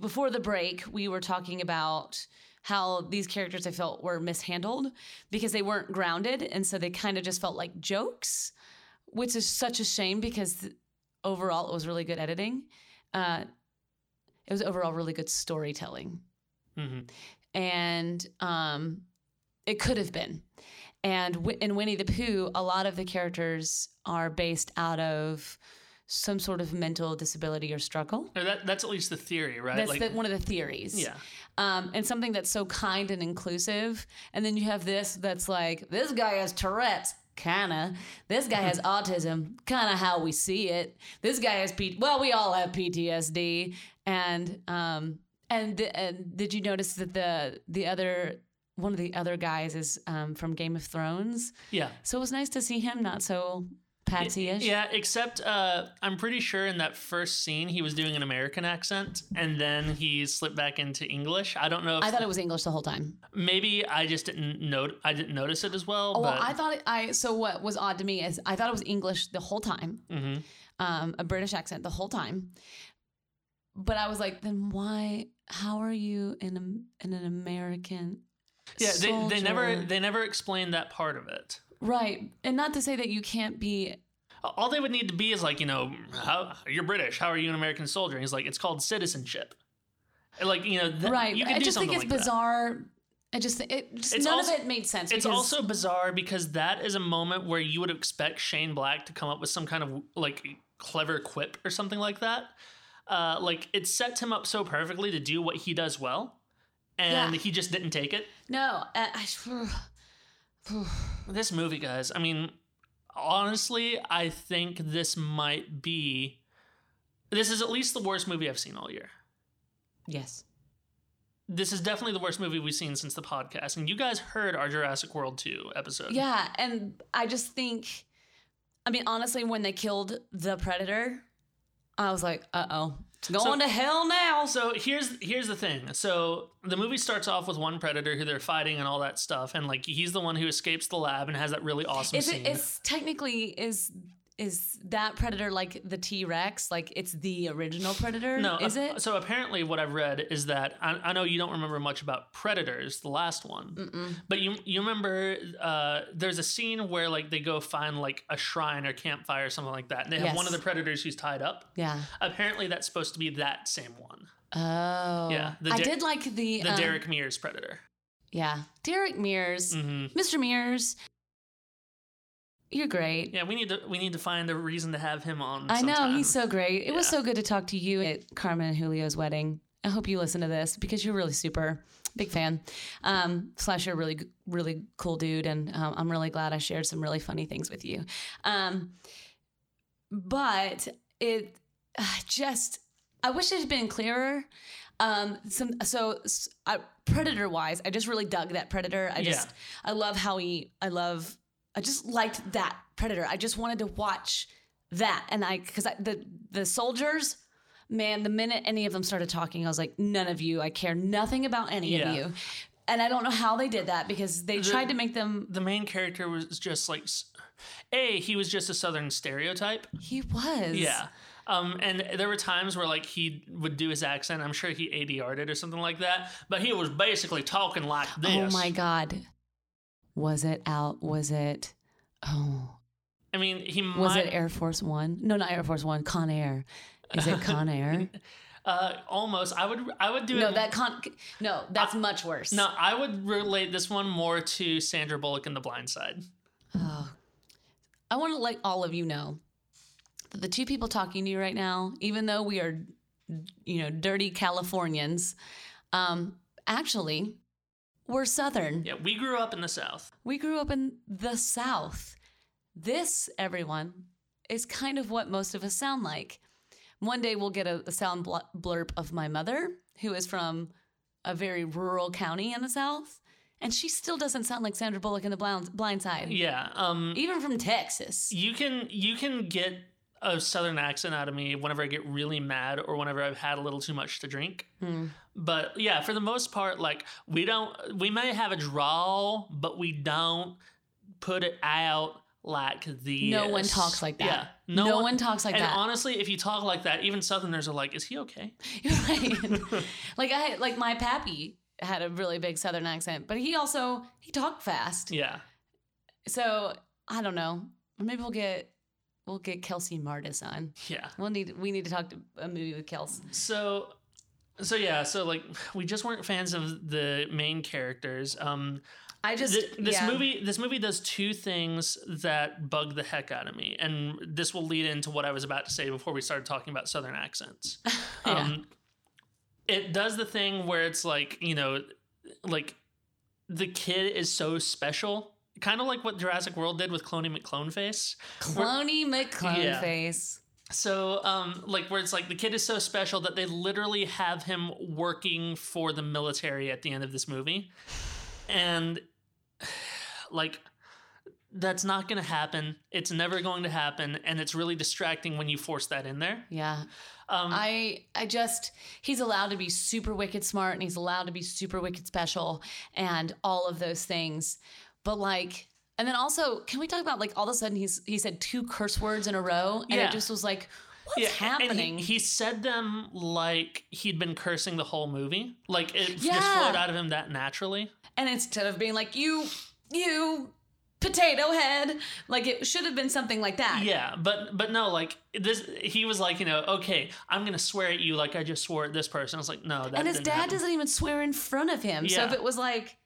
before the break. We were talking about how these characters I felt were mishandled because they weren't grounded, and so they kind of just felt like jokes, which is such a shame because overall it was really good editing. Uh, it was overall really good storytelling hmm and um, it could have been. And wi- in Winnie the Pooh, a lot of the characters are based out of some sort of mental disability or struggle. That, that's at least the theory, right? That's like, the, one of the theories. yeah. Um, and something that's so kind and inclusive. And then you have this that's like, this guy has Tourette's. Kinda. This guy has autism. Kinda how we see it. This guy has P. Well, we all have PTSD. And um, and, th- and did you notice that the the other one of the other guys is um, from Game of Thrones? Yeah. So it was nice to see him not so patsy-ish. Yeah, except uh, I'm pretty sure in that first scene he was doing an American accent and then he slipped back into English. I don't know if I thought it was English the whole time. maybe I just didn't note I didn't notice it as well. Oh, well, I thought it, I. So what was odd to me is I thought it was English the whole time, Mhm. um, a British accent the whole time. But I was like, then why? How are you in a, in an American? yeah, they, they never they never explained that part of it. Right, and not to say that you can't be. All they would need to be is like, you know, how you're British. How are you an American soldier? And he's like, it's called citizenship. Like, you know, th- right, you I just think it's like that. bizarre. I just it just It's none also- of it made sense. It's also bizarre because that is a moment where you would expect Shane Black to come up with some kind of like clever quip or something like that. Uh, like it sets him up so perfectly to do what he does well, and Yeah. he just didn't take it. no. I, I, This movie, guys. I mean, honestly, I think this might be. This is at least the worst movie I've seen all year. yes. This is definitely the worst movie we've seen since the podcast. And you guys heard our Jurassic World 2 episode. Yeah, and I just think, I mean, honestly, when they killed the predator, I was like, uh oh, it's going So- to hell now. So here's here's the thing. So the movie starts off with one predator who they're fighting and all that stuff, and like he's the one who escapes the lab and has that really awesome Is scene. It's technically is is that predator like the T-Rex? Like it's the original predator? No, is it? So apparently, what I've read is that I, I know you don't remember much about Predators, the last one, but you you remember uh, there's a scene where like they go find like a shrine or campfire or something like that, and they have one of the predators who's tied up. Yeah. Apparently, that's supposed to be that same one, Oh. Yeah, I Der- did like the the um, Derek Mears predator. Yeah, Derek Mears, hmm Mr. Mears. You're great. Yeah, we need to we need to find a reason to have him on. I know he's so great. It was so good to talk to you at Carmen and Julio's wedding. I hope you listen to this because you're really super big fan. Um, slash, you're a really, really cool dude, and um, I'm really glad I shared some really funny things with you. Um, but it uh, just, I wish it had been clearer. Um, some so I, predator wise, I just really dug that predator. I just, I love how he, I love, I just liked that predator. I just wanted to watch that, and I because the the soldiers. Man, the minute any of them started talking, I was like, none of you. I care nothing about any Yeah. of you. And I don't know how they did that because they The- tried to make them. the main character was just like, a he was just a southern stereotype. He was. Yeah. Um, and there were times where like he would do his accent. I'm sure he ADR'd it or something like that. But he was basically talking like this. Oh my God. Was it out? Was it? Oh. I mean, he Was it Air Force One? No, not Air Force One. Con Air. Is it Con <laughs> Air? Uh, almost. I would. I would do no, it. that con. No, that's much worse. no, I would relate this one more to Sandra Bullock in The Blind Side. Oh. I want to let all of you know that the two people talking to you right now, even though we are, you know, dirty Californians, um, actually, we're Southern. Yeah, we grew up in the South. We grew up in the South. This, everyone, is kind of what most of us sound like. One day we'll get a, a sound bl- blurb of my mother, who is from a very rural county in the South, and she still doesn't sound like Sandra Bullock in The Blind, blind Side, Yeah. Um, even from Texas. you can you can get a southern accent out of me whenever I get really mad or whenever I've had a little too much to drink. Hmm. But yeah, for the most part, like we don't we may have a drawl, but we don't put it out like the. No one talks like that. Yeah, No one talks like and that. honestly, if you talk like that, even Southerners are like, "Is he okay?" You're <laughs> right. like I like my pappy had a really big Southern accent, but he also he talked fast. Yeah, So I don't know. Maybe we'll get we'll get Kelsey Martis on. yeah. We'll need we need to talk to a movie with Kelsey. So, so yeah, so like <sighs> we just weren't fans of the main characters. Um, I just Th- this yeah. movie this movie does two things that bug the heck out of me and this will lead into what i was about to say before we started talking about southern accents <laughs> um, it does the thing where it's like you know like the kid is so special kind of like what jurassic world did with cloney mcclone face Cloney McClone Yeah. So um like where it's like the kid is so special that they literally have him working for the military at the end of this movie and <sighs> like that's not going to happen it's never going to happen and it's really distracting when you force that in there Yeah. um I I just he's allowed to be super wicked smart and he's allowed to be super wicked special and all of those things. But like and then also can we talk about like all of a sudden he's he said two curse words in a row and Yeah. it just was like what's yeah, and he- happening? he, said them like he'd been cursing the whole movie like it just flowed out of him that naturally and instead of being like you you potato head like it should have been something like that. Yeah, but but no, like this, he was like, you know, okay, I'm gonna swear at you like I just swore at this person. I was like, no, that. and his dad happen. doesn't even swear in front of him. So if it was like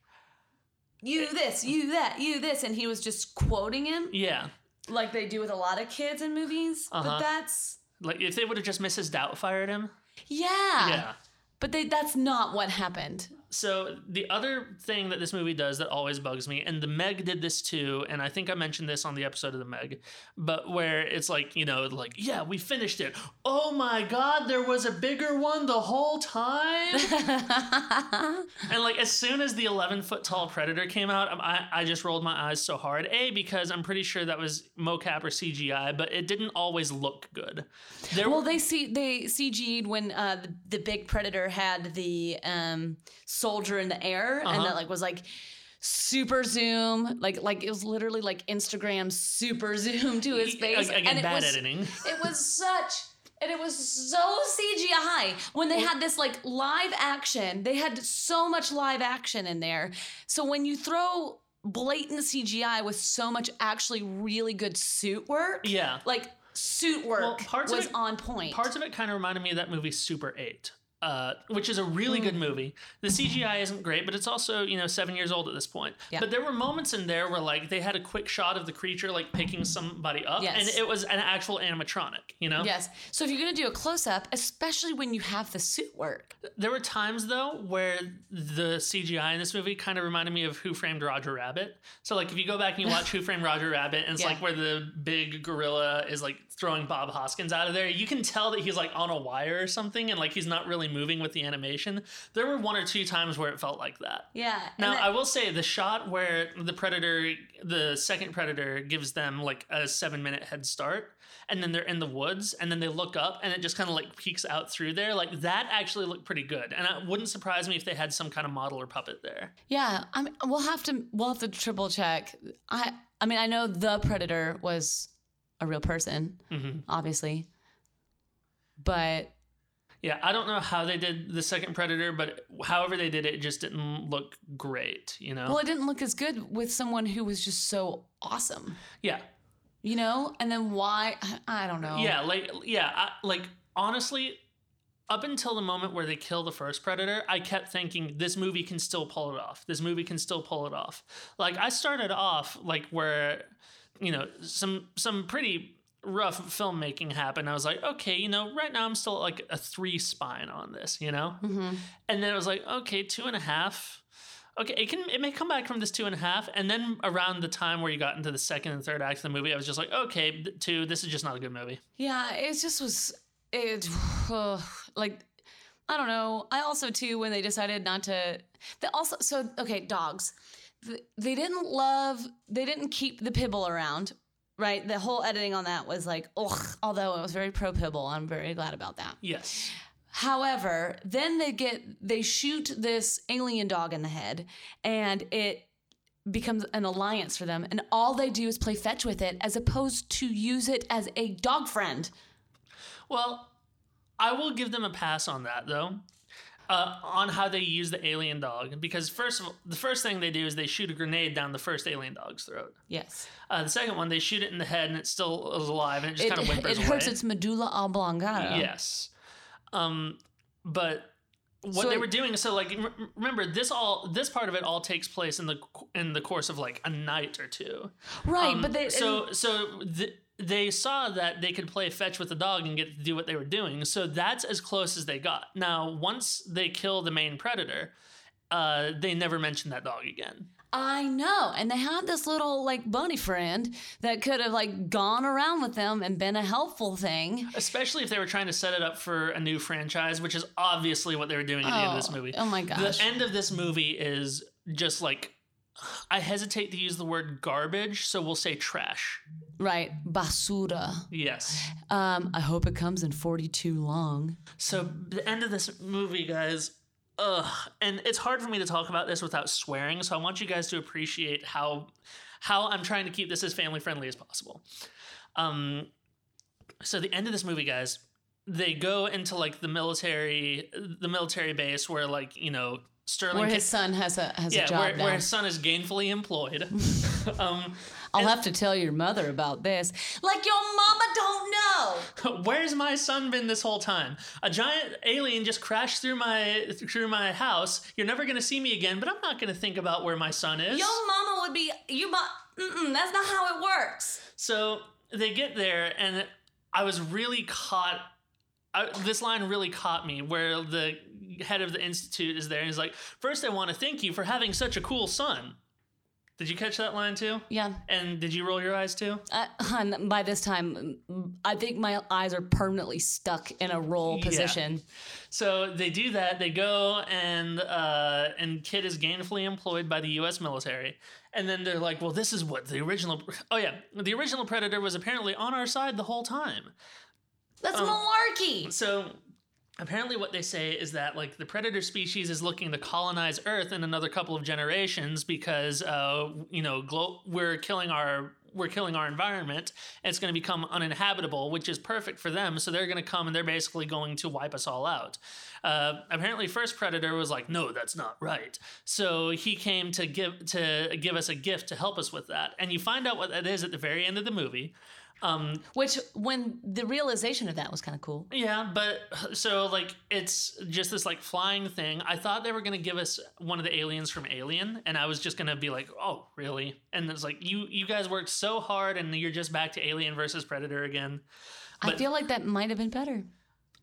you this, you that, you this, and he was just quoting him Yeah, like they do with a lot of kids in movies. Uh-huh. But that's like if they would have just Mrs. Doubtfire at him. yeah. Yeah. But they, that's not what happened. So the other thing that this movie does that always bugs me, and the Meg did this too, and I think I mentioned this on the episode of the Meg, but where it's like, you know, like, yeah, we finished it. Oh my god, there was a bigger one the whole time. <laughs> and like as soon as the 11 foot tall predator came out, I, I just rolled my eyes so hard. A because I'm pretty sure that was mocap or CGI, but it didn't always look good. There, well, they see they CG'd when uh, the, the big predator had the um, soldier in the air, and Uh-huh. that like was like super zoom, like like it was literally like Instagram super <laughs> zoom to his face. Again, and it bad was, editing. <laughs> It was such and it was so CGI when they had this like live action. They had so much live action in there. So when you throw blatant CGI with so much actually really good suit work, Yeah. like suit work Well, parts of was it- on point. Parts of it kind of reminded me of that movie Super 8, uh, which is a really Hmm. good movie. The CGI isn't great, but it's also, you know, seven years old at this point. Yeah. But there were moments in there where, like, they had a quick shot of the creature, like, picking somebody up, Yes. and it was an actual animatronic, you know? Yes. So if you're gonna do a close up, especially when you have the suit work, There were times, though, where the CGI in this movie kind of reminded me of Who Framed Roger Rabbit. So, like, if you go back and you watch <laughs> Who Framed Roger Rabbit, and it's Yeah. like where the big gorilla is, like, throwing Bob Hoskins out of there, you can tell that he's, like, on a wire or something, and, like, he's not really moving with the animation. There were one or two times where it felt like that. yeah. Now, I will say the shot where the predator, the second predator, gives them like a seven minute head start, and then they're in the woods, and then they look up, and it just kind of like peeks out through there. Like that actually looked pretty good, and it wouldn't surprise me if they had some kind of model or puppet there. yeah, I mean, we'll have to we'll have to triple check. I I mean, I know the predator was a real person, hmm obviously, but Yeah, I don't know how they did the second predator, but however they did it, it just didn't look great. You know? well, it didn't look as good with someone who was just so awesome, yeah, you know. And then why? I don't know. yeah, like yeah, I, like honestly. Up until the moment where they kill the first predator, I kept thinking this movie can still pull it off. This movie can still pull it off. Like I started off like where, you know, some some pretty rough filmmaking happened. I was like, okay, you know, right now I'm still like a three spine on this, you know, hmm and then it was like, okay, two and a half. Okay, it can it may come back from this two and a half, and then around the time where you got into the second and third act of the movie, I was just like, okay, two, this is just not a good movie. Yeah, it just was it <sighs> like I don't know. I also too when they decided not to they also so okay, dogs. They didn't love they didn't keep the pibble around, right? The whole editing on that was like, ugh, although it was very pro pibble. I'm very glad about that. Yes. However, then they get they shoot this alien dog in the head and it becomes an alliance for them and all they do is play fetch with it as opposed to use it as a dog friend. Well, I will give them a pass on that though. Uh, on how they use the alien dog, because first of all, the first thing they do is they shoot a grenade down the first alien dog's throat. Yes. Uh, the second one, they shoot it in the head and it still is alive and it just kind of whimpers it hurts away. its medulla oblongata. Yes. Um, but what So they it- were doing, so like rem- remember this all this part of it all takes place in the in the course of like a night or two. Right, Um, but they so so th- they saw that they could play fetch with the dog and get to do what they were doing. So that's as close as they got. Now, once they kill the main predator, uh, they never mention that dog again. I know, and they had this little like bunny friend that could have like gone around with them and been a helpful thing. Especially if they were trying to set it up for a new franchise, which is obviously what they were doing at the end of this Oh, movie. oh my gosh. The end of this movie is just like I hesitate to use the word garbage, so we'll say trash. Right, basura. Yes. Um, I hope it comes in 42 long. So the end of this movie, guys. Ugh, and it's hard for me to talk about this without swearing. So I want you guys to appreciate how how I'm trying to keep this as family friendly as possible. Um, so the end of this movie, guys, they go into like the military the military base where like you know Sterling Where his son has a has a job where, now. where his son is gainfully employed. <laughs> <laughs> um, I'll have to tell your mother about this. Like your mama don't know. <laughs> Where's my son been this whole time? A giant alien just crashed through my through my house. You're never gonna see me again, but I'm not gonna think about where my son is. Your mama would be you. Mo- Mm-mm, that's not how it works. So they get there, and I was really caught. I, this line really caught me, where the head of the institute is there, and he's like, First, I want to thank you for having such a cool son." Did you catch that line too? Yeah. And did you roll your eyes too? Uh, hun, by this time, I think my eyes are permanently stuck in a roll Yeah. position. So they do that. They go and uh, and Kid is gainfully employed by the U.S. military, and then they're like, "Well, this is what the original. Oh yeah, the original Predator was apparently on our side the whole time." That's Um, malarkey. So apparently what they say is that like the predator species is looking to colonize earth in another couple of generations because uh you know glo- we're killing our we're killing our environment. It's going to become uninhabitable which is perfect for them so they're going to come and they're basically going to wipe us all out. Uh, apparently first predator was like no that's not right. So he came to give to give us a gift to help us with that. And you find out what that is at the very end of the movie um, Which, when the realization of that was kind of cool. yeah, but so like it's just this like flying thing. I thought they were gonna give us one of the aliens from Alien, and I was just gonna be like, oh, really? And it's like you you guys worked so hard, and you're just back to Alien versus Predator again. I feel like that might have been better.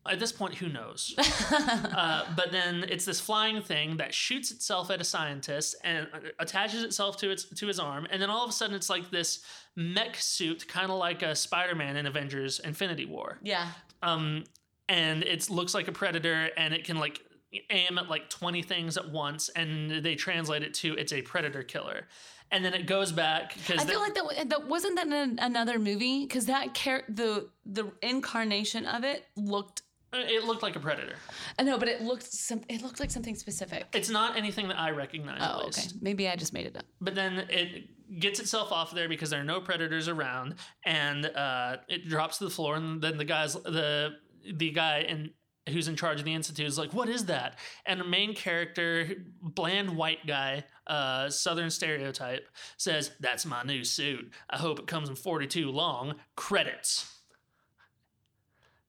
At this point, who knows? <laughs> uh, but then it's this flying thing that shoots itself at a scientist and uh, attaches itself to its to his arm, and then all of a sudden it's like this mech suit, kind of like a Spider-Man in Avengers: Infinity War. Yeah. um, and it looks like a predator and it can like aim at like 20 things at once and they translate it to it's a predator killer and then it goes back because I feel like that, that wasn't that in another movie because that char- the the incarnation of it looked. It looked like a predator I know, but it looked some. It looked like something specific. it's not anything that i recognize at Oh, okay. Maybe I just made it up. but then it gets itself off there because there are no predators around and uh, it drops to the floor and then the guys the the guy in who's in charge of the institute is like what is that and the main character bland white guy uh, southern stereotype says that's my new suit i hope it comes in 42 long credits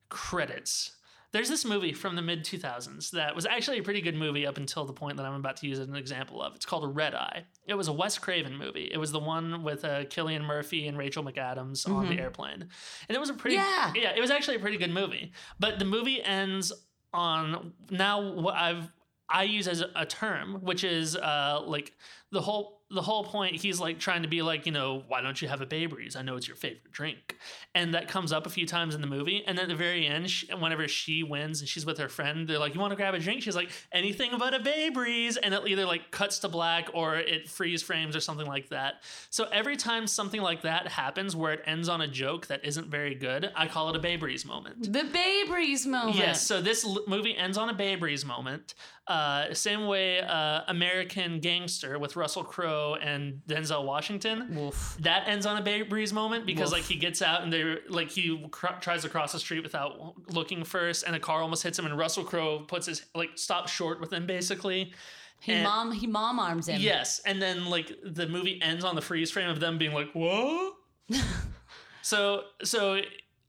credits there's this movie from the mid 2000s that was actually a pretty good movie up until the point that I'm about to use as an example of. It's called Red Eye. It was a Wes Craven movie. It was the one with uh, Cillian Murphy and Rachel McAdams on the airplane, and it was a pretty Yeah. yeah. It was actually a pretty good movie. But the movie ends on now what I've I use as a, a term, which is uh, like the whole the whole point. He's like trying to be like, you know, why don't you have a Bay Breeze? I know it's your favorite drink, and that comes up a few times in the movie. And then at the very end, she, whenever she wins and she's with her friend, they're like, you want to grab a drink? She's like, anything but a Bay Breeze, and it either like cuts to black or it freeze frames or something like that. So every time something like that happens, where it ends on a joke that isn't very good, I call it a Bay Breeze moment. The Bay Breeze moment. Yes, so this l- movie ends on a Babe moment. Uh, same way uh, American Gangster with Russell Crowe and Denzel Washington. That ends on a Bay Breeze moment because like he gets out and they like he cr- tries to cross the street without looking first, and a car almost hits him, and Russell Crowe puts his like stops short with him basically. He And- mom he mom arms him. Yes, and then like the movie ends on the freeze frame of them being like, "Whoa." <laughs> so, so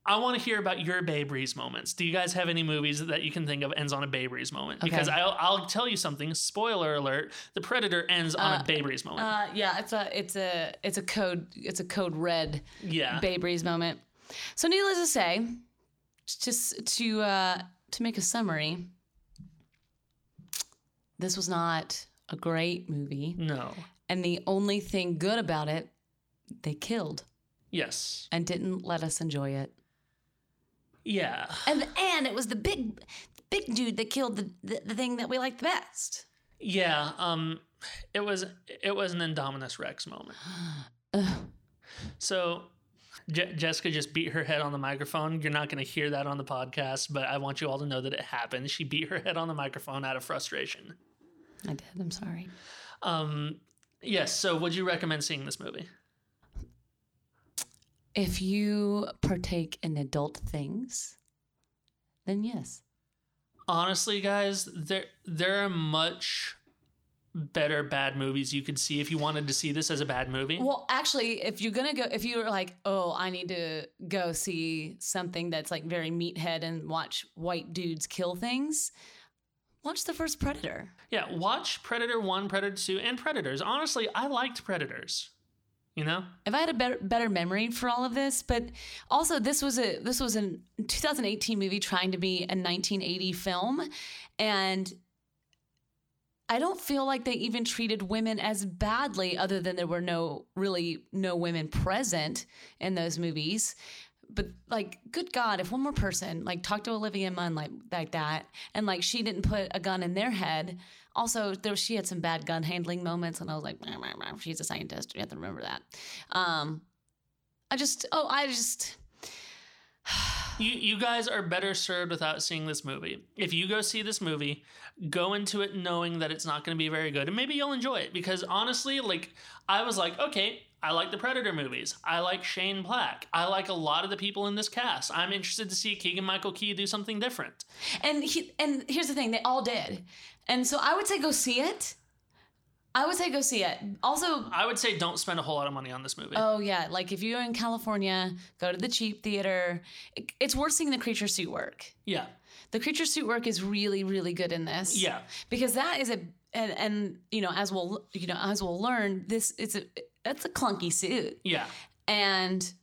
I want to hear about your Bay Breeze moments. Do you guys have any movies that you can think of ends on a Bay Breeze moment? Because I'll, I'll tell you something. Spoiler alert: The Predator ends on a Uh, Bay Breeze moment. Uh, yeah, it's a it's a it's a code it's a code red yeah, Bay Breeze moment. So needless to say, just to uh, to make a summary, this was not a great movie, no, and the only thing good about it, they killed yes, and didn't let us enjoy it. Yeah, And and it was the big big dude that killed the the, the thing that we liked the best. yeah. Um, it was it was an Indominus Rex moment. <gasps> So. Je- Jessica just beat her head on the microphone. You're not going to hear that on the podcast, but I want you all to know that it happened. She beat her head on the microphone out of frustration. I did. I'm sorry. Um, yes. So, would you recommend seeing this movie? If you partake in adult things, then yes. Honestly, guys, there there are much better bad movies you could see if you wanted to see this as a bad movie. Well, actually, if you're gonna go, if you're like, oh, I need to go see something that's like very meathead and watch white dudes kill things, watch the first Predator. yeah, watch Predator One, Predator Two, and Predators. Honestly, I liked Predators. You know, If I had a better better memory for all of this, but also this was a this was a 2018 movie trying to be a 1980 film, and I don't feel like they even treated women as badly, other than there were no really no women present in those movies. But like, good God, if one more person like talked to Olivia Munn like like that, and like she didn't put a gun in their head. Also, there she had some bad gun handling moments, and I was like, "Meh, meh, meh." she's a scientist. You have to remember that. Um, I just, oh, I just. you you guys are better served without seeing this movie. If you go see this movie, go into it knowing that it's not going to be very good, and maybe you'll enjoy it. Because honestly, like I was like, okay, I like the Predator movies. I like Shane Black. I like a lot of the people in this cast. I'm interested to see Keegan Michael Key do something different. And he, and here's the thing, they all did. And so I would say go see it. I would say go see it. Also, I would say don't spend a whole lot of money on this movie. oh yeah, like if you're in California, go to the cheap theater. It's worth seeing the creature suit work. yeah, The creature suit work is really, really good in this. yeah, because that is a and, and you know as we'll you know as we'll learn this it's a that's a clunky suit. Yeah, and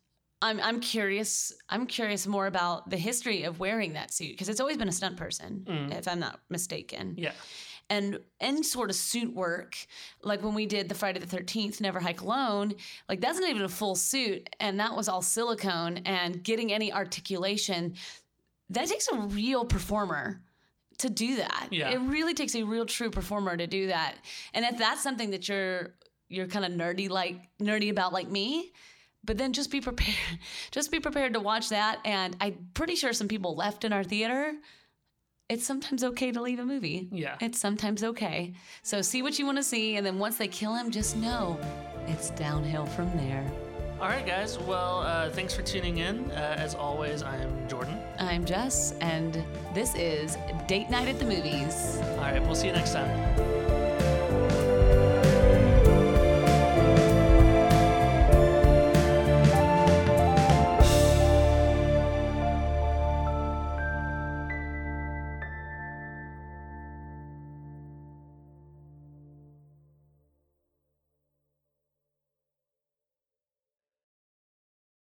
I'm I'm curious I'm curious more about the history of wearing that suit because it's always been a stunt person mm. if I'm not mistaken. Yeah. and any sort of suit work like when we did the friday the 13th never hike alone like that's not even a full suit and that was all silicone and getting any articulation. That takes a real performer to do that. Yeah. it really takes a real true performer to do that. And if that's something that you're you're kind of nerdy like nerdy about like me but then just be prepared <laughs> just be prepared to watch that and i'm pretty sure some people left in our theater it's sometimes okay to leave a movie Yeah. it's sometimes okay. So see what you want to see, and then once they kill him, just know it's downhill from there. All right, guys. Well, uh, thanks for tuning in. Uh, as always, I am Jordan. I'm Jess, and this is Date Night at the Movies. All right, we'll see you next time.